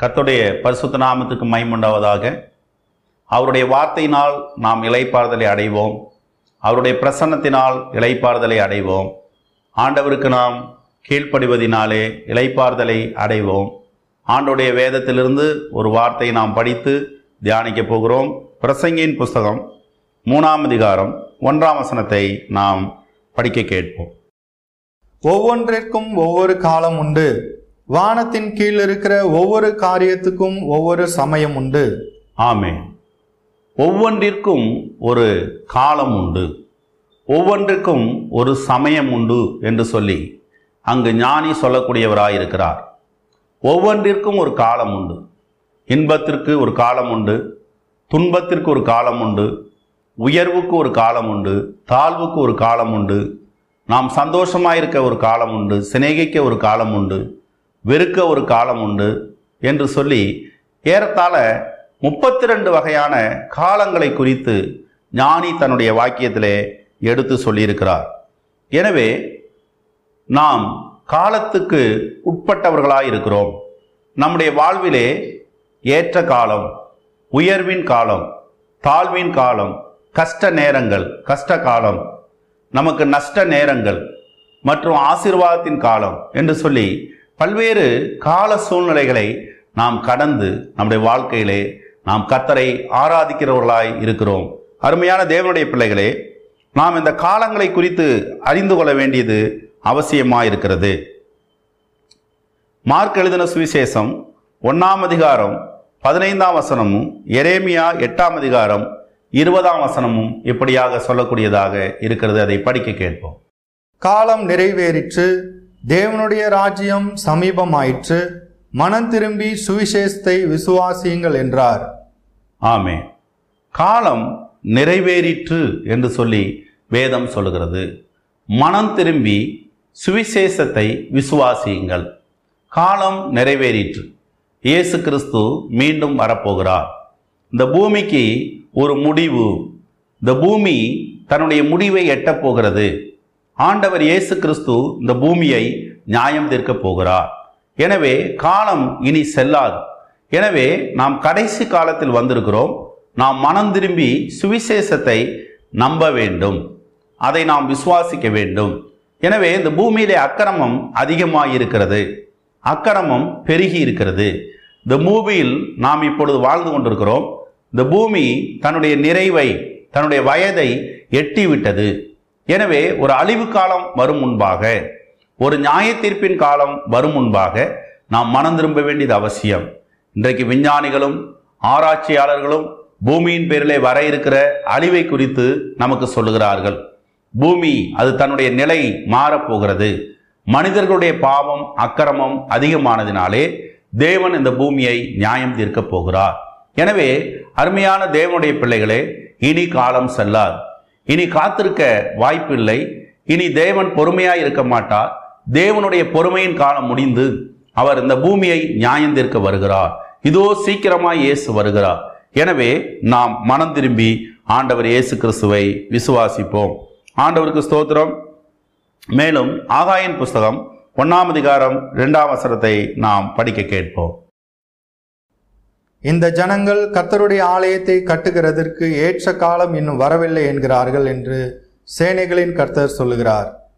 கத்துடைய பரிசுத்த நாமத்துக்கு மைமுண்டாவதாக அவருடைய வார்த்தையினால் நாம் இலைப்பாறுதலை அடைவோம். அவருடைய பிரசன்னத்தினால் இலைப்பாறுதலை அடைவோம். ஆண்டவருக்கு நாம் கீழ்ப்படிவதினாலே இலைப்பாறுதலை அடைவோம். ஆண்டுடைய வேதத்திலிருந்து ஒரு வார்த்தையை நாம் படித்து தியானிக்க போகிறோம். பிரசங்கின் புஸ்தகம் மூணாம் அதிகாரம் ஒன்றாம் வசனத்தை நாம் படிக்க கேட்போம். ஒவ்வொன்றிற்கும் ஒவ்வொரு காலம் உண்டு. வானத்தின் கீழ் இருக்கிற ஒவ்வொரு காரியத்துக்கும் ஒவ்வொரு சமயம் உண்டு. ஆமே ஒவ்வொன்றிற்கும் ஒரு காலம் உண்டு. ஒவ்வொன்றுக்கும் ஒரு சமயம் உண்டு என்று சொல்லி அங்கு ஞானி சொல்லக்கூடியவராக இருக்கிறார். ஒவ்வொன்றிற்கும் ஒரு காலம் உண்டு. இன்பத்திற்கு ஒரு காலம் உண்டு. துன்பத்திற்கு ஒரு காலம் உண்டு. உயர்வுக்கு ஒரு காலம் உண்டு. தாழ்வுக்கு ஒரு காலம் உண்டு. நாம் சந்தோஷமாக இருக்க ஒரு காலம் உண்டு. சிநேகிக்க ஒரு காலம் உண்டு. வெறுக்க ஒரு காலம் உண்டு என்று சொல்லி ஏறத்தாழ முப்பத்தி ரெண்டு வகையான காலங்களை குறித்து ஞானி தன்னுடைய வாக்கியத்திலே எடுத்து சொல்லியிருக்கிறார். எனவே நாம் காலத்துக்கு உட்பட்டவர்களாக இருக்கிறோம். நம்முடைய வாழ்விலே ஏற்ற காலம் உயர்வின் காலம் தாழ்வின் காலம் கஷ்ட நேரங்கள் கஷ்ட காலம் நமக்கு நஷ்ட நேரங்கள் மற்றும் ஆசீர்வாதத்தின் காலம் என்று சொல்லி பல்வேறு கால சூழ்நிலைகளை நாம் கடந்து நம்முடைய வாழ்க்கையிலே நாம் கத்தரை ஆராதிக்கிறவர்களாய் இருக்கிறோம். அருமையான தேவனுடைய பிள்ளைகளே நாம் இந்த காலங்களை குறித்து அறிந்து கொள்ள வேண்டியது அவசியமாக இருக்கிறது மார்க் எழுதின சுவிசேஷம் ஒன்றாம் அதிகாரம் பதினைந்தாம் வசனமும் எரேமியா எட்டாம் அதிகாரம் இருபதாம் வசனமும் இப்படியாக சொல்லக்கூடியதாக இருக்கிறது. அதை படிக்க கேட்போம். காலம் நிறைவேறிற்று. தேவனுடைய ராஜ்யம் சமீபமாயிற்று. மனம் திரும்பி சுவிசேஷத்தை விசுவாசியுங்கள் என்றார். ஆமே காலம் நிறைவேறிற்று என்று சொல்லி வேதம் சொல்லுகிறது. மனம் திரும்பி சுவிசேஷத்தை விசுவாசியுங்கள். காலம் நிறைவேறிற்று. இயேசு கிறிஸ்து மீண்டும் வரப்போகிறார். இந்த பூமிக்கு ஒரு முடிவு. இந்த பூமி தன்னுடைய முடிவை எட்டப்போகிறது ஆண்டவர் இயேசு கிறிஸ்து இந்த பூமியை நியாயம் தீர்க்கப் போகிறார். எனவே காலம் இனி செல்லாது. எனவே நாம் கடைசி காலத்தில் வந்திருக்கிறோம். நாம் மனம் திரும்பி சுவிசேஷத்தை நம்ப வேண்டும். அதை நாம் விசுவாசிக்க வேண்டும். எனவே இந்த பூமியிலே அக்கிரமம் அதிகமாக இருக்கிறது அக்கிரமம் பெருகி இருக்கிறது. இந்த பூமியில் நாம் இப்பொழுது வாழ்ந்து கொண்டிருக்கிறோம். இந்த பூமி தன்னுடைய நிறைவை தன்னுடைய வயதை எட்டிவிட்டது. எனவே ஒரு அழிவு காலம் வரும் முன்பாக ஒரு நியாய தீர்ப்பின் காலம் வரும் முன்பாக நாம் மனம் திரும்ப வேண்டியது அவசியம். இன்றைக்கு விஞ்ஞானிகளும் ஆராய்ச்சியாளர்களும் பூமியின் பேரிலே வர இருக்கிற அழிவை குறித்து நமக்கு சொல்லுகிறார்கள். பூமி அது தன்னுடைய நிலை மாறப்போகிறது. மனிதர்களுடைய பாவம் அக்கிரமம் அதிகமானதினாலே தேவன் இந்த பூமியை நியாயம் தீர்க்கப் போகிறார். எனவே அருமையான தேவனுடைய பிள்ளைகளே இனி காலம் செல்லாது. இனி காத்திருக்க வாய்ப்பில்லை. இனி தேவன் பொறுமையாய் இருக்க மாட்டார். தேவனுடைய பொறுமையின் காலம் முடிந்து அவர் இந்த பூமியை நியாயந்திருக்க வருகிறார். இதோ சீக்கிரமாய் இயேசு வருகிறார். எனவே நாம் மனம் திரும்பி ஆண்டவர் இயேசு கிறிஸ்துவை விசுவாசிப்போம். ஆண்டவருக்கு ஸ்தோத்திரம். மேலும் ஆகாயின் புஸ்தகம் ஒன்றாம் அதிகாரம் இரண்டாம் வசனத்தை நாம் படிக்க கேட்போம். இந்த ஜனங்கள் கர்த்தருடைய ஆலயத்தை கட்டுகிறதற்கு ஏற்ற காலம் இன்னும் வரவில்லை என்கிறார்கள் என்று சேனைகளின் கர்த்தர் சொல்லுகிறார்.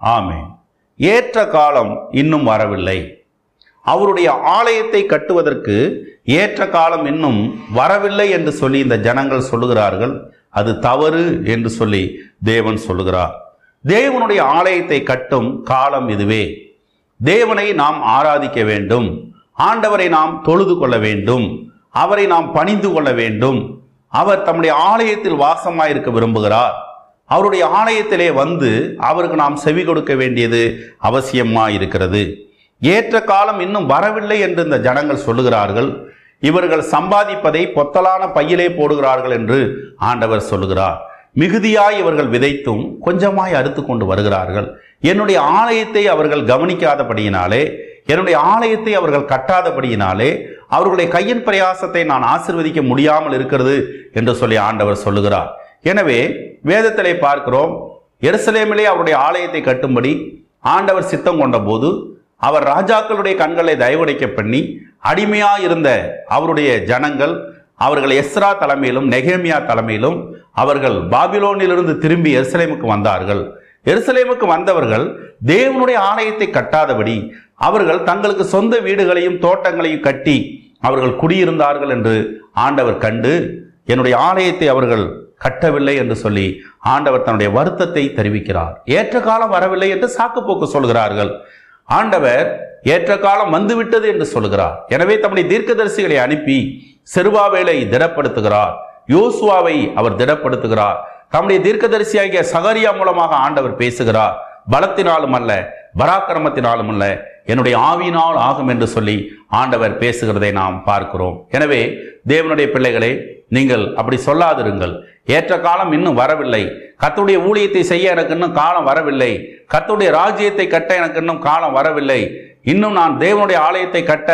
ஆமே ஏற்ற காலம் இன்னும் வரவில்லை. அவருடைய ஆலயத்தை கட்டுவதற்கு ஏற்ற காலம் இன்னும் வரவில்லை என்று சொல்லி இந்த ஜனங்கள் சொல்லுகிறார்கள். அது தவறு என்று சொல்லி தேவன் சொல்லுகிறார். தேவனுடைய ஆலயத்தை கட்டும் காலம் இதுவே. தேவனை நாம் ஆராதிக்க வேண்டும். ஆண்டவரை நாம் தொழுது கொள்ள வேண்டும். அவரை நாம் பணிந்து கொள்ள வேண்டும். அவர் தம்முடைய ஆலயத்தில் வாசமாயிருக்க விரும்புகிறார். அவருடைய ஆலயத்திலே வந்து அவருக்கு நாம் செவி கொடுக்க வேண்டியது அவசியமாக இருக்கிறது ஏற்ற காலம் இன்னும் வரவில்லை என்று இந்த ஜனங்கள் சொல்லுகிறார்கள். இவர்கள் சம்பாதிப்பதை பொத்தலான பையிலே போடுகிறார்கள் என்று ஆண்டவர் சொல்லுகிறார். மிகுதியாய் இவர்கள் விதைத்தும் கொஞ்சமாய் அறுத்து கொண்டு வருகிறார்கள். என்னுடைய ஆலயத்தை அவர்கள் கவனிக்காதபடியினாலே என்னுடைய ஆலயத்தை அவர்கள் கட்டாதபடியினாலே அவர்களுடைய கையின் பிரயாசத்தை நான் ஆசிர்வதிக்க முடியாமல் இருக்கிறது என்று சொல்லி ஆண்டவர் சொல்லுகிறார். எனவே வேதத்திலே பார்க்கிறோம் எருசலேமிலே அவருடைய ஆலயத்தை கட்டும்படி ஆண்டவர் சித்தம் கொண்ட போது அவர் ராஜாக்களுடைய கண்களை தயவுடைக்க பண்ணி அடிமையா இருந்த அவருடைய ஜனங்கள் அவர்கள் எஸ்ரா தலைமையிலும் நெகேமியா தலைமையிலும் அவர்கள் பாபிலோனிலிருந்து திரும்பி எருசலேமுக்கு வந்தார்கள். எருசலேமுக்கு வந்தவர்கள் தேவனுடைய ஆலயத்தை கட்டாதபடி அவர்கள் தங்களுக்கு சொந்த வீடுகளையும் தோட்டங்களையும் கட்டி அவர்கள் குடியிருந்தார்கள் என்று ஆண்டவர் கண்டு என்னுடைய ஆலயத்தை அவர்கள் கட்டவில்லை என்று சொல்லி ஆண்டவர் தன்னுடைய வருத்தத்தை தெரிவிக்கிறார். ஏற்ற காலம் வரவில்லை என்று சாக்குப்போக்கு சொல்கிறார்கள். ஆண்டவர் ஏற்ற காலம் வந்துவிட்டது என்று சொல்கிறார். எனவே தம்முடைய தீர்க்கதரிசிகளை அனுப்பி செருவாவேலை திடப்படுத்துகிறார். யோசுவாவை அவர் திடப்படுத்துகிறார். தம்முடைய தீர்க்கதரிசியாகிய சகரியா மூலமாக ஆண்டவர் பேசுகிறார். பலத்தினாலும் அல்ல பராக்கிரமத்தினாலும் அல்ல என்னுடைய ஆவியினால் ஆகும் என்று சொல்லி ஆண்டவர் பேசுகிறதை நாம் பார்க்கிறோம். எனவே தேவனுடைய பிள்ளைகளே நீங்கள் அப்படி சொல்லாதிருங்கள். ஏற்ற காலம் இன்னும் வரவில்லை. கத்துடைய ஊழியத்தை செய்ய எனக்கு இன்னும் காலம் வரவில்லை. கத்துடைய ராஜ்யத்தை கட்ட எனக்கு இன்னும் காலம் வரவில்லை. இன்னும் நான் தேவனுடைய ஆலயத்தை கட்ட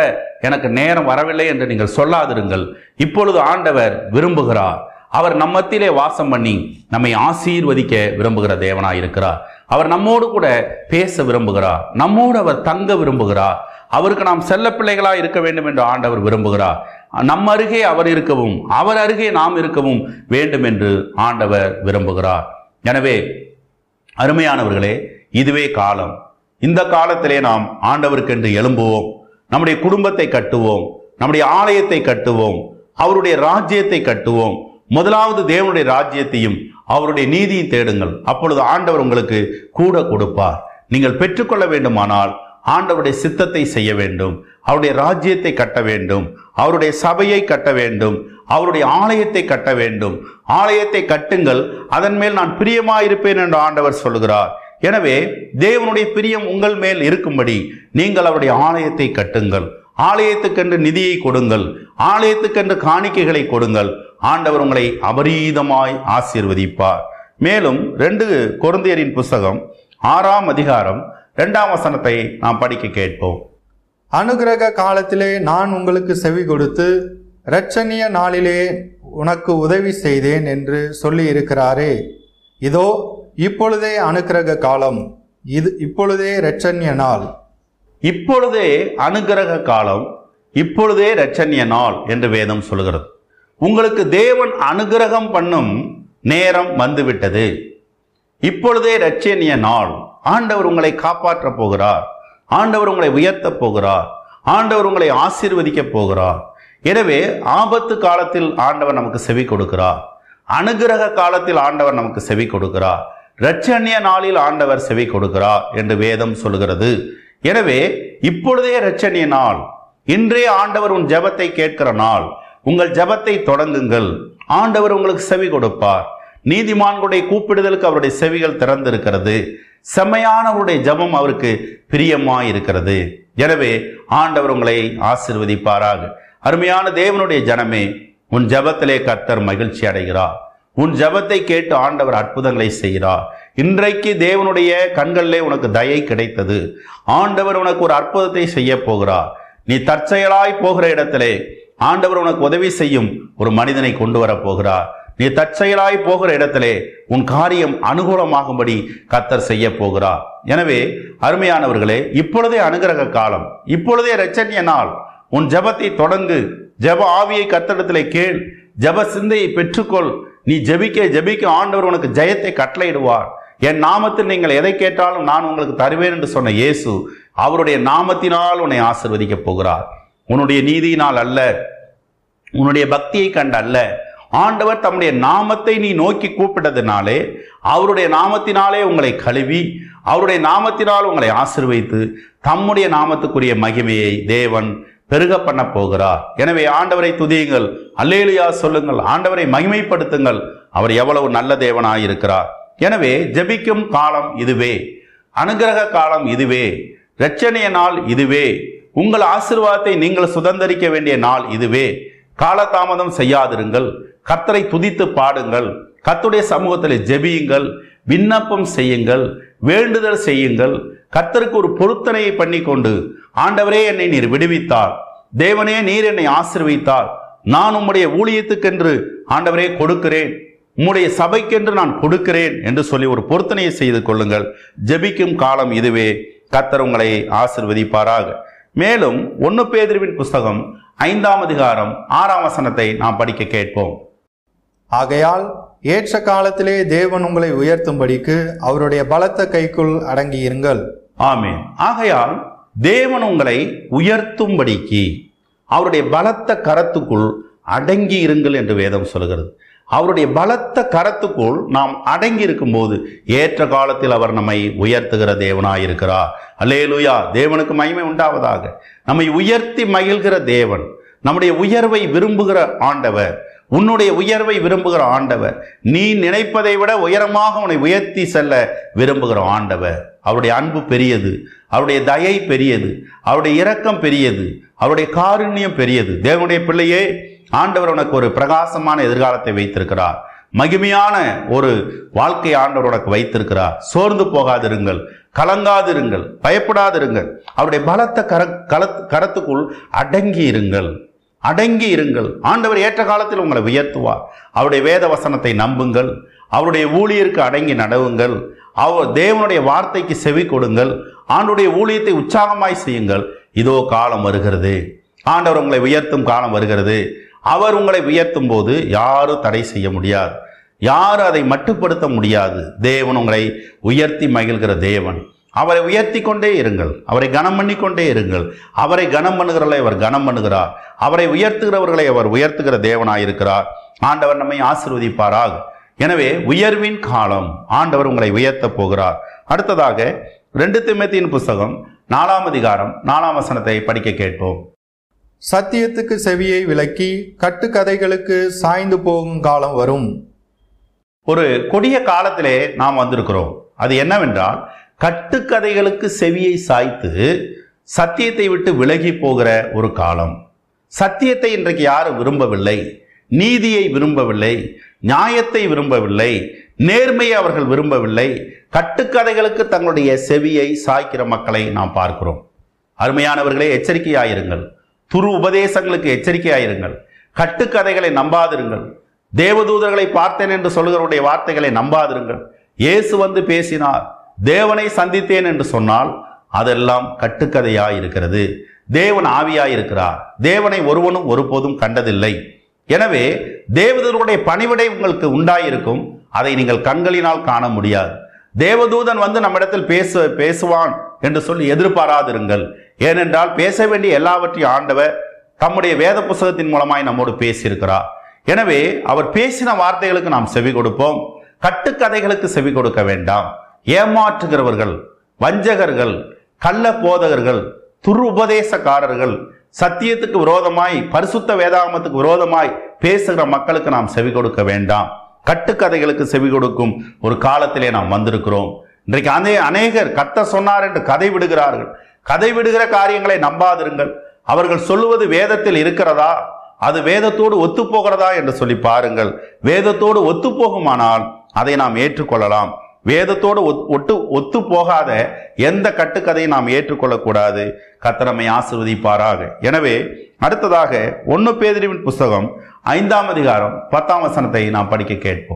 எனக்கு நேரம் வரவில்லை என்று நீங்கள் சொல்லாதிருங்கள். இப்பொழுது ஆண்டவர் விரும்புகிறார். அவர் நம்மத்திலே வாசம் பண்ணி நம்மை ஆசீர்வதிக்க விரும்புகிற தேவனா இருக்கிறார். அவர் நம்மோடு கூட பேச விரும்புகிறார். நம்மோடு அவர் தங்க விரும்புகிறார். அவருக்கு நாம் செல்ல பிள்ளைகளா இருக்க வேண்டும் என்று ஆண்டவர் விரும்புகிறார். நம் அருகே அவர் இருக்கவும் அவர் அருகே நாம் இருக்கவும் வேண்டும் என்று ஆண்டவர் விரும்புகிறார். எனவே அருமையானவர்களே இதுவே காலம். இந்த காலத்திலே நாம் ஆண்டவருக்கென்று எழும்புவோம். நம்முடைய குடும்பத்தை கட்டுவோம். நம்முடைய ஆலயத்தை கட்டுவோம். அவருடைய ராஜ்யத்தை கட்டுவோம். முதலாவது தேவனுடைய ராஜ்யத்தையும் அவருடைய நீதியும் தேடுங்கள். அப்பொழுது ஆண்டவர் உங்களுக்கு கூட கொடுப்பார். நீங்கள் பெற்றுக்கொள்ள வேண்டுமானால் ஆண்டவருடைய சித்தத்தை செய்ய வேண்டும். அவருடைய ராஜ்யத்தை கட்ட வேண்டும். அவருடைய சபையை கட்ட வேண்டும். அவருடைய ஆலயத்தை கட்ட வேண்டும். ஆலயத்தை கட்டுங்கள். அதன் மேல் நான் பிரியமாயிருப்பேன் என்று ஆண்டவர் சொல்கிறார். எனவே தேவனுடைய பிரியம் உங்கள் மேல் இருக்கும்படி நீங்கள் அவருடைய ஆலயத்தை கட்டுங்கள். ஆலயத்துக்கென்று நிதியை கொடுங்கள். ஆலயத்துக்கென்று காணிக்கைகளை கொடுங்கள். ஆண்டவர் உங்களை அபரீதமாய் ஆசீர்வதிப்பார். மேலும் ரெண்டு கொருந்தியரின் புஸ்தகம் ஆறாம் அதிகாரம் இரண்டாம் வசனத்தை நாம் படிக்க கேட்போம். அனுகிரக காலத்திலே நான் உங்களுக்கு செவி கொடுத்து இரட்சணிய நாளிலே உனக்கு உதவி செய்தேன் என்று சொல்லி இருக்கிறாரே. இதோ இப்பொழுதே அனுக்கிரக காலம். இது இப்பொழுதே இரட்சணிய நாள். இப்பொழுதே அனுகிரக காலம் இப்பொழுதே ரச்சன்ய நாள் என்று வேதம் சொல்கிறது. உங்களுக்கு தேவன் அனுகிரகம் பண்ணும் நேரம் வந்துவிட்டது. இப்பொழுதே ரச்சனிய நாள். ஆண்டவர் உங்களை காப்பாற்றப் போகிறார். ஆண்டவர் உங்களை உயர்த்தப் போகிறார். ஆண்டவர் உங்களை ஆசீர்வதிக்கப் போகிறார். எனவே ஆபத்து காலத்தில் ஆண்டவர் நமக்கு செவி கொடுக்கிறார். அனுகிரக காலத்தில் ஆண்டவர் நமக்கு செவி கொடுக்கிறார். இரட்சணிய நாளில் ஆண்டவர் செவி கொடுக்கிறார் என்று வேதம் சொல்கிறது. எனவே இப்பொழுதே ரச்சனிய நாள். இன்றே ஆண்டவர் உன் ஜெபத்தை கேட்கிற நாள். உங்கள் ஜபத்தை தொடங்குங்கள். ஆண்டவர் உங்களுக்கு செவி கொடுப்பார். நீதிமான்களுடைய கூப்பிடுதலுக்கு அவருடைய செவிகள் திறந்திருக்கிறது. செம்மையானவருடைய ஜெபம் அவருக்கு பிரியமாய் இருக்கிறது எனவே ஆண்டவர் உங்களை ஆசிர்வதிப்பாராக. அருமையான தேவனுடைய ஜனமே உன் ஜெபத்திலே கர்த்தர் மகிழ்ச்சி அடைகிறார். உன் ஜெபத்தை கேட்டு ஆண்டவர் அற்புதங்களை செய்கிறார். இன்றைக்கு தேவனுடைய கண்களிலே உனக்கு தயை கிடைத்தது. ஆண்டவர் உனக்கு ஒரு அற்புதத்தை செய்ய போகிறார். நீ தற்செயலாய் போகிற இடத்திலே ஆண்டவர் உனக்கு உதவி செய்யும் ஒரு மனிதனை கொண்டு வரப் போகிறார். நீ தற்செயலாய் போகிற இடத்திலே உன் காரியம் அனுகூலமாகும்படி கத்தர் செய்ய போகிறார். எனவே அருமையானவர்களே இப்பொழுதே அனுகிரக காலம். இப்பொழுதே ரச்சன்ய நாள். உன் ஜபத்தை தொடங்கு. ஜெப ஆவியை கத்தடத்திலே கேள். ஜெப சிந்தையை பெற்றுக்கொள். நீ ஜெபிக்க ஜெபிக்க ஆண்டவர் உனக்கு ஜெயத்தை கட்டளையிடுவார். என் நாமத்தில் நீங்கள் எதை கேட்டாலும் நான் உங்களுக்கு தருவேன் என்று சொன்ன இயேசு அவருடைய நாமத்தினால் உன்னை ஆசிர்வதிக்க போகிறார். உன்னுடைய நீதியினால் அல்ல உன்னுடைய பக்தியை கண்டு அல்ல. ஆண்டவர் தம்முடைய நாமத்தை நீ நோக்கி கூப்பிட்டதுனாலே அவருடைய நாமத்தினாலே உங்களை கழுவி அவருடைய நாமத்தினால் உங்களை ஆசிர்வைத்து தம்முடைய நாமத்துக்குரிய மகிமையை தேவன் பெருக பண்ண போகிறார். எனவே ஆண்டவரை துதியுங்கள். அல்லேலியா சொல்லுங்கள். ஆண்டவரை மகிமைப்படுத்துங்கள். அவர் எவ்வளவு நல்ல தேவனாய் இருக்கிறார் எனவே ஜெபிக்கும் காலம் இதுவே. அனுகிரக காலம் இதுவே. இரட்சணிய நாள் இதுவே. உங்கள் ஆசிர்வாதத்தை நீங்கள் சுதந்தரிக்க வேண்டிய நாள் இதுவே. காலதாமதம் செய்யாதிருங்கள். கத்தரை துதித்து பாடுங்கள். கத்துடைய சமூகத்தில் ஜெபியுங்கள். விண்ணப்பம் செய்யுங்கள். வேண்டுதல் செய்யுங்கள். கத்தருக்கு ஒரு பொருத்தனையை பண்ணி கொண்டு ஆண்டவரே என்னை நீர் விடுவித்தார். தேவனே நீர் என்னை ஆசிர்வித்தார். நான் உம்முடைய ஊழியத்துக்கென்று ஆண்டவரே கொடுக்கிறேன். உம்முடைய சபைக்கென்று நான் கொடுக்கிறேன் என்று சொல்லி ஒரு பொருத்தனையை செய்து கொள்ளுங்கள். ஜெபிக்கும் காலம் இதுவே. கர்த்தர் உங்களை ஆசிர்வதிப்பாராக. மேலும் ஒன்னு பேதிருவின் புஸ்தகம் ஐந்தாம் அதிகாரம் ஆறாம் வசனத்தை நாம் படிக்க கேட்போம். ஆகையால் ஏற்ற காலத்திலே தேவன் உங்களை உயர்த்தும்படிக்கு அவருடைய பலத்த கைக்குள் அடங்கியிருங்கள். ஆமென். ஆகையால் தேவன் உங்களை உயர்த்தும்படிக்கு அவருடைய பலத்த கரத்துக்குள் அடங்கி இருங்கள் என்று வேதம் சொல்கிறது அவருடைய பலத்த கரத்துக்குள் நாம் அடங்கி இருக்கும்போது ஏற்ற காலத்தில் அவர் நம்மை உயர்த்துகிற தேவனாயிருக்கிறார். அல்லேலுயா தேவனுக்கு மகிமை உண்டாவதாக. நம்மை உயர்த்தி மகிழ்கிற தேவன் நம்முடைய உயர்வை விரும்புகிற ஆண்டவர் உன்னுடைய உயர்வை விரும்புகிற ஆண்டவர் நீ நினைப்பதை விட உயரமாக உன்னை உயர்த்தி செல்ல விரும்புகிற ஆண்டவர். அவருடைய அன்பு பெரியது அவருடைய தயை பெரியது அவருடைய இரக்கம் பெரியது அவருடைய காருண்யம் பெரியது. தேவனுடைய பிள்ளையே ஆண்டவர் உனக்கு ஒரு பிரகாசமான எதிர்காலத்தை வைத்திருக்கிறார். மகிமையான ஒரு வாழ்க்கை ஆண்டவர் உனக்கு வைத்திருக்கிறார். சோர்ந்து போகாதிருங்கள் கலங்காதிருங்கள் பயப்படாதிருங்கள். அவருடைய பலத்த கர கல கரத்துக்குள் அடங்கி இருங்கள். அடங்கி இருங்கள். ஆண்டவர் ஏற்ற காலத்தில் உங்களை உயர்த்துவார். அவருடைய வேத வசனத்தை நம்புங்கள். அவருடைய ஊழியருக்கு அடங்கி நடவுங்கள். அவர் தேவனுடைய வார்த்தைக்கு செவி கொடுங்கள். ஆண்டுடைய ஊழியத்தை உற்சாகமாய் செய்யுங்கள். இதோ காலம் வருகிறது. ஆண்டவர் உங்களை உயர்த்தும் காலம் வருகிறது. அவர் உங்களை உயர்த்தும் போது யாரும் தடை செய்ய முடியாது. யாரும் அதை மட்டுப்படுத்த முடியாது. தேவன் உங்களை உயர்த்தி மகிழ்கிற தேவன். அவரை உயர்த்தி கொண்டே இருங்கள். அவரை கனம் பண்ணி கொண்டே இருங்கள். அவரை கனம் பண்ணுகிறவர்களை அவர் கனம் பண்ணுகிறார். அவரை உயர்த்துகிறவர்களை அவர் உயர்த்துகிற தேவனாயிருக்கிறார் ஆண்டவர் நம்மை ஆசிர்வதிப்பாராக. எனவே உயர்வின் காலம் ஆண்டவர் உங்களை உயர்த்தப் போகிறார். அடுத்ததாக ரெண்டு திம்மத்தின் புஸ்தகம் நாலாம் அதிகாரம் நாலாம் வசனத்தை படிக்க கேட்போம். சத்தியத்துக்கு செவியை விலக்கி கட்டுக்கதைகளுக்கு சாய்ந்து போகும் காலம் வரும். ஒரு கொடிய காலத்திலே நாம் வந்திருக்கிறோம். அது என்னவென்றால் கட்டுக்கதைகளுக்கு செவியை சாய்த்து சத்தியத்தை விட்டு விலகி போகிற ஒரு காலம். சத்தியத்தை இன்றைக்கு யாரும் விரும்பவில்லை. நீதியை விரும்பவில்லை. நியாயத்தை விரும்பவில்லை. நேர்மையை அவர்கள் விரும்பவில்லை. கட்டுக்கதைகளுக்கு தங்களுடைய செவியை சாய்க்கிற மக்களை நாம் பார்க்கிறோம். அருமையானவர்களே எச்சரிக்கையாயிருங்கள். துரு உபதேசங்களுக்கு எச்சரிக்கையாயிருங்கள். கட்டுக்கதைகளை நம்பாதிருங்கள். தேவதூதர்களை பார்த்தேன் என்று சொல்கிறவருடைய வார்த்தைகளை நம்பாதிருங்கள். இயேசு வந்து பேசினார் தேவனை சந்தித்தேன் என்று சொன்னால் அதெல்லாம் கட்டுக்கதையாய் இருக்கிறது தேவன் ஆவியாய் இருக்கிறார் தேவனை ஒருவனும் ஒருபோதும் கண்டதில்லை. எனவே தேவதூதருடைய பணிவிடை உங்களுக்கு உண்டாயிருக்கும். அதை நீங்கள் கண்களினால் காண முடியாது. தேவதூதன் வந்து நம்மிடத்தில் பேச பேசுவான் என்று சொல்லி எதிர்பாராதிருங்கள். ஏனென்றால் பேச வேண்டிய எல்லாவற்றையும் ஆண்டவர் தம்முடைய வேத புஸ்தகத்தின் மூலமாய் நம்மோடு பேசியிருக்கிறார். எனவே அவர் பேசின வார்த்தைகளுக்கு நாம் செவி கொடுப்போம். கட்டுக்கதைகளுக்கு செவி கொடுக்க வேண்டாம். ஏமாற்றுகிறவர்கள் வஞ்சகர்கள் கள்ள போதகர்கள் துரு உபதேசக்காரர்கள் சத்தியத்துக்கு விரோதமாய் பரிசுத்த வேதாமத்துக்கு விரோதமாய் பேசுகிற மக்களுக்கு நாம் செவி கொடுக்க வேண்டாம். கட்டுக்கதைகளுக்கு செவி கொடுக்கும் ஒரு காலத்திலே நாம் வந்திருக்கிறோம். இன்றைக்கு அநே அநேகர் கத்த சொன்னார் என்று கதை விடுகிறார்கள். கதை விடுகிற காரியங்களை நம்பாதிருங்கள். அவர்கள் சொல்லுவது வேதத்தில் இருக்கிறதா? அது வேதத்தோடு ஒத்துப்போகிறதா என்று சொல்லி பாருங்கள். வேதத்தோடு ஒத்துப்போகுமானால் அதை நாம் ஏற்றுக்கொள்ளலாம். வேதத்தோடு ஒத்- ஒட்டு ஒத்து போகாத எந்த கட்டுக்கதையும் நாம் ஏற்றுக்கொள்ளக்கூடாது. கத்தனமை ஆசிர்வதிப்பாராக. எனவே அடுத்ததாக ஒன்னு பேதிரிவின் புஸ்தகம் ஐந்தாம் அதிகாரம் பத்தாம் வசனத்தை நாம் படிக்க கேட்போம்.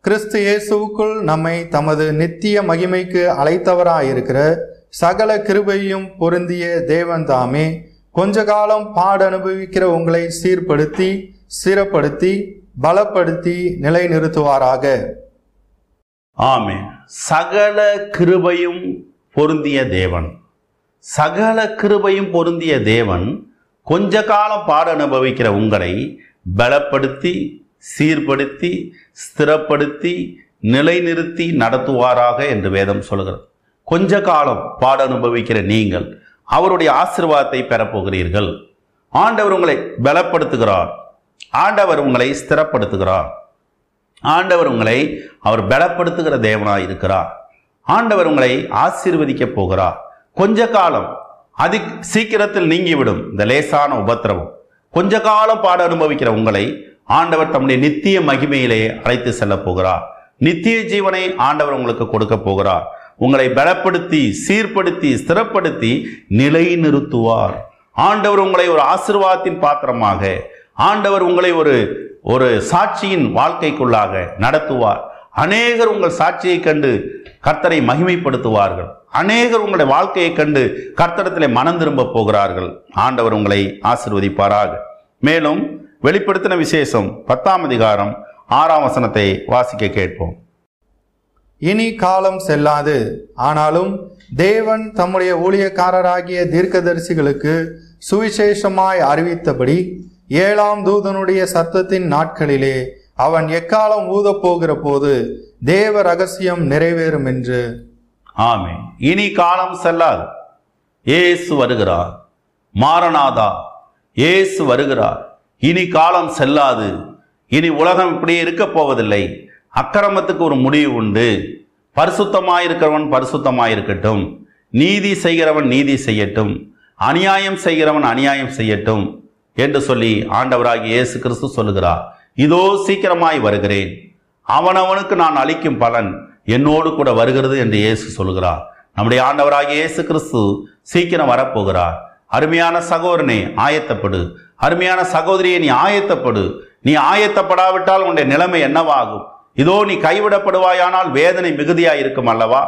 கிறிஸ்து இயேசுவுக்குள் நம்மை தமது நித்திய மகிமைக்கு அழைத்தவராயிருக்கிற சகல கிருபையும் பொருந்திய தேவன் தாமே கொஞ்ச காலம் பாட அனுபவிக்கிற உங்களை சீர்படுத்தி ஸ்திரப்படுத்தி பலப்படுத்தி நிலைநிறுத்துவாராக. ஆமே சகல கிருபையும் பொருந்திய தேவன். சகல கிருபையும் பொருந்திய தேவன் கொஞ்ச காலம் பாட அனுபவிக்கிற உங்களை பலப்படுத்தி சீர்படுத்தி ஸ்திரப்படுத்தி நிலைநிறுத்தி நடத்துவாராக என்று வேதம் சொல்கிறது. கொஞ்ச காலம் பாட அனுபவிக்கிற நீங்கள் அவருடைய ஆசிர்வாதத்தை பெறப்போகிறீர்கள். ஆண்டவர் உங்களை பலப்படுத்துகிறார். ஆண்டவர் உங்களை ஸ்திரப்படுத்துகிறார். ஆண்டவர் உங்களை அவர் பலப்படுத்துகிற தேவனாக இருக்கிறார். ஆண்டவர் உங்களை ஆசீர்வதிக்க போகிறார். கொஞ்ச காலம் அதி சீக்கிரத்தில் நீங்கிவிடும் இந்த லேசான உபத்திரவம். கொஞ்ச காலம் பாட அனுபவிக்கிற உங்களை ஆண்டவர் தம்முடைய நித்திய மகிமையிலே அழைத்து செல்ல போகிறார். நித்திய ஜீவனை ஆண்டவர் உங்களுக்கு கொடுக்க போகிறார். உங்களை பலப்படுத்தி சீர்படுத்தி ஸ்திரப்படுத்தி நிலை நிறுத்துவார். ஆண்டவர் உங்களை ஒரு ஆசிர்வாதத்தின் பாத்திரமாக ஆண்டவர் உங்களை ஒரு ஒரு சாட்சியின் வாழ்க்கைக்குள்ளாக நடத்துவார். அநேகர் உங்கள் சாட்சியை கண்டு கர்த்தரை மகிமைப்படுத்துவார்கள். அநேகர் உங்களுடைய வாழ்க்கையை கண்டு கர்த்தரத்தில் மனம் திரும்ப போகிறார்கள். ஆண்டவர் உங்களை ஆசிர்வதிப்பாராக. மேலும் வெளிப்படுத்தின விசேஷம் பத்தாம் அதிகாரம் ஆறாம் வசனத்தை வாசிக்க கேட்போம். இனி காலம் செல்லாது. ஆனாலும் தேவன் தம்முடைய ஊழியக்காரராகிய தீர்க்கதரிசிகளுக்கு சுவிசேஷமாய் அறிவித்தபடி ஏழாம் தூதனுடைய சத்தத்தின் நாட்களிலே அவன் எக்காலம் ஊதப்போகிற போது தேவ ரகசியம் நிறைவேறும் என்று. ஆமே இனி காலம் செல்லாது. ஏசு வருகிறார். மாரநாதா ஏசு வருகிறார். இனி காலம் செல்லாது. இனி உலகம் இப்படியே இருக்கப் போவதில்லை. அக்கிரமத்துக்கு ஒரு முடிவு உண்டு. பரிசுத்தமாயிருக்கிறவன் பரிசுத்தமாயிருக்கட்டும். நீதி செய்கிறவன் நீதி செய்யட்டும். அநியாயம் செய்கிறவன் அநியாயம் செய்யட்டும் என்று சொல்லி ஆண்டவராகி இயேசு கிறிஸ்து சொல்லுகிறார். இதோ சீக்கிரமாய் வருகிறேன். அவனவனுக்கு நான் அளிக்கும் பலன் என்னோடு கூட வருகிறது என்று இயேசு சொல்கிறார் நம்முடைய ஆண்டவராகிய இயேசு கிறிஸ்து சீக்கிரம் வரப்போகிறார். அருமையான சகோதரனே ஆயத்தப்படு. அருமையான சகோதரியை நீ ஆயத்தப்படு. நீ ஆயத்தப்படாவிட்டால் உன்னுடைய நிலைமை என்னவாகும்? இதோ நீ கைவிடப்படுவாயானால் வேதனை மிகுதியாய் இருக்கும் அல்லவா?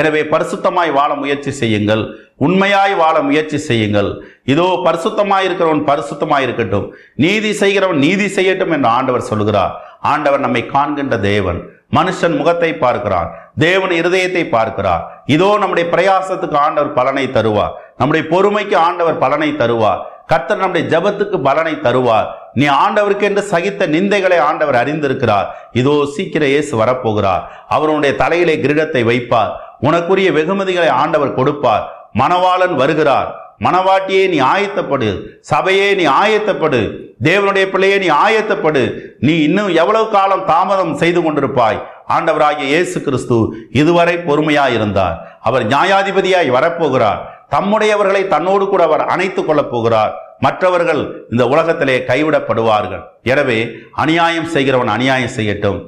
எனவே பரிசுத்தமாய் வாழ முயற்சி செய்யுங்கள். உண்மையாய் வாழ முயற்சி செய்யுங்கள். இதோ பரிசுத்தமாய் இருக்கிறவன் பரிசுத்தமாய் இருக்கட்டும். நீதி செய்கிறவன் நீதி செய்யட்டும் என்று ஆண்டவர் சொல்கிறார். ஆண்டவர் நம்மை காண்கின்ற தேவன் மனுஷன் முகத்தை பார்க்கிறார். தேவன் இருதயத்தை பார்க்கிறார். இதோ நம்முடைய பிரயாசத்துக்கு ஆண்டவர் பலனை தருவார். நம்முடைய பொறுமைக்கு ஆண்டவர் பலனை தருவார். கர்த்தர் நம்முடைய ஜெபத்துக்கு பலனை தருவார். நீ ஆண்டவருக்கு என்று சகித்த நிந்தைகளை ஆண்டவர் அறிந்திருக்கிறார். இதோ சீக்கிரம் இயேசு வரப்போகிறார். அவருடைய தலையிலே கிரீடத்தை வைப்பார். உனக்குரிய வெகுமதிகளை ஆண்டவர் கொடுப்பார். மணவாளன் வருகிறார். மணவாட்டியே நீ ஆயத்தப்படு. சபையே நீ ஆயத்தப்படு. தேவனுடைய பிள்ளையே நீ ஆயத்தப்படு. நீ இன்னும் எவ்வளவு காலம் தாமதம் செய்து கொண்டிருப்பாய்? ஆண்டவராகிய இயேசு கிறிஸ்து இதுவரை பொறுமையாய் இருந்தார் அவர் நியாயாதிபதியாய் வரப்போகிறார். தம்முடையவர்களை தன்னோடு கூட அவர் அணைத்துக் கொள்ளப் போகிறார். மற்றவர்கள் இந்த உலகத்திலே கைவிடப்படுவார்கள். எனவே அநியாயம் செய்கிறவன் அநியாயம் செய்யட்டும்.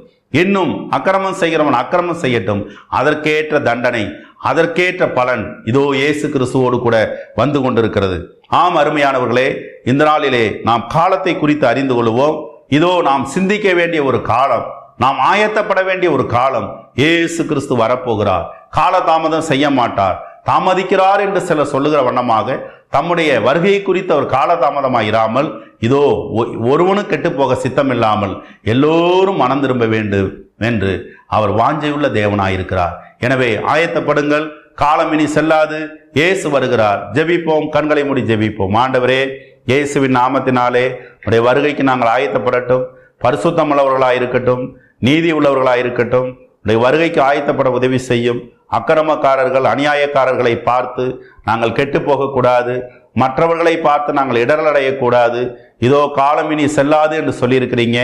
இன்னும் அக்கிரமம் செய்கிறவன் அக்கிரமம் செய்யட்டும். அதற்கேற்ற தண்டனை அதற்கேற்ற பலன் இதோ இயேசு கிறிஸ்துவோடு கூட வந்து கொண்டிருக்கிறது. ஆம் அருமையானவர்களே இந்த நாளிலே நாம் காலத்தை குறித்து அறிந்து கொள்வோம். இதோ நாம் சிந்திக்க வேண்டிய ஒரு காலம் நாம் ஆயத்தப்பட வேண்டிய ஒரு காலம் இயேசு கிறிஸ்து வரப்போகிறார். காலதாமதம் செய்ய மாட்டார். தாமதிக்கிறார் என்று சிலர் சொல்லுகிற வண்ணமாக தம்முடைய வருகையை குறித்து அவர் காலதாமதமாயிராமல் இதோ ஒ- ஒருவனும் கெட்டுப்போக சித்தமில்லாமல் எல்லோரும் மனம் திரும்ப வேண்டும் என்று அவர் வாஞ்சையுள்ள தேவனாயிருக்கிறார். எனவே ஆயத்தப்படுங்கள் காலம் இனி செல்லாது இயேசு வருகிறார். ஜெபிப்போம் கண்களை மூடி ஜெபிப்போம். ஆண்டவரே இயேசுவின் நாமத்தினாலே உடைய வருகைக்கு நாங்கள் ஆயத்தப்படட்டும். பரிசுத்தம் உள்ளவர்களாக இருக்கட்டும் நீதி உள்ளவர்களாக இருக்கட்டும் உடைய வருகைக்கு ஆயத்தப்பட உதவி செய்யும் அக்கிரமக்காரர்கள் அநியாயக்காரர்களை பார்த்து நாங்கள் கெட்டு போகக்கூடாது மற்றவர்களை பார்த்து நாங்கள் இடரல் அடையக்கூடாது இதோ காலம் இனி செல்லாது என்று சொல்லியிருக்கிறீங்க.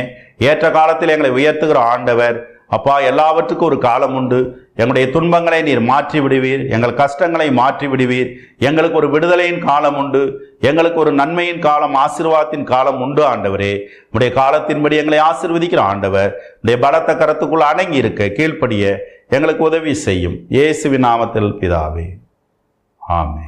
ஏற்ற காலத்தில் எங்களை உயர்த்துகிற ஆண்டவர். அப்பா எல்லாவற்றுக்கும் ஒரு காலம் உண்டு. எங்களுடைய துன்பங்களை நீர் மாற்றி விடுவீர் எங்கள் கஷ்டங்களை மாற்றி விடுவீர் எங்களுக்கு ஒரு விடுதலையின் காலம் உண்டு. எங்களுக்கு ஒரு நன்மையின் காலம் ஆசீர்வாதத்தின் காலம் உண்டு ஆண்டவரே. உடைய காலத்தின்படி எங்களை ஆசீர்வதிக்கிற ஆண்டவர். உடைய பலத்த கரத்துக்குள் அடங்கி இருக்க கீழ்ப்படிய. எங்களுக்கு உதவி செய்யும். இயேசுவின் நாமத்தில் பிதாவே. ஆமே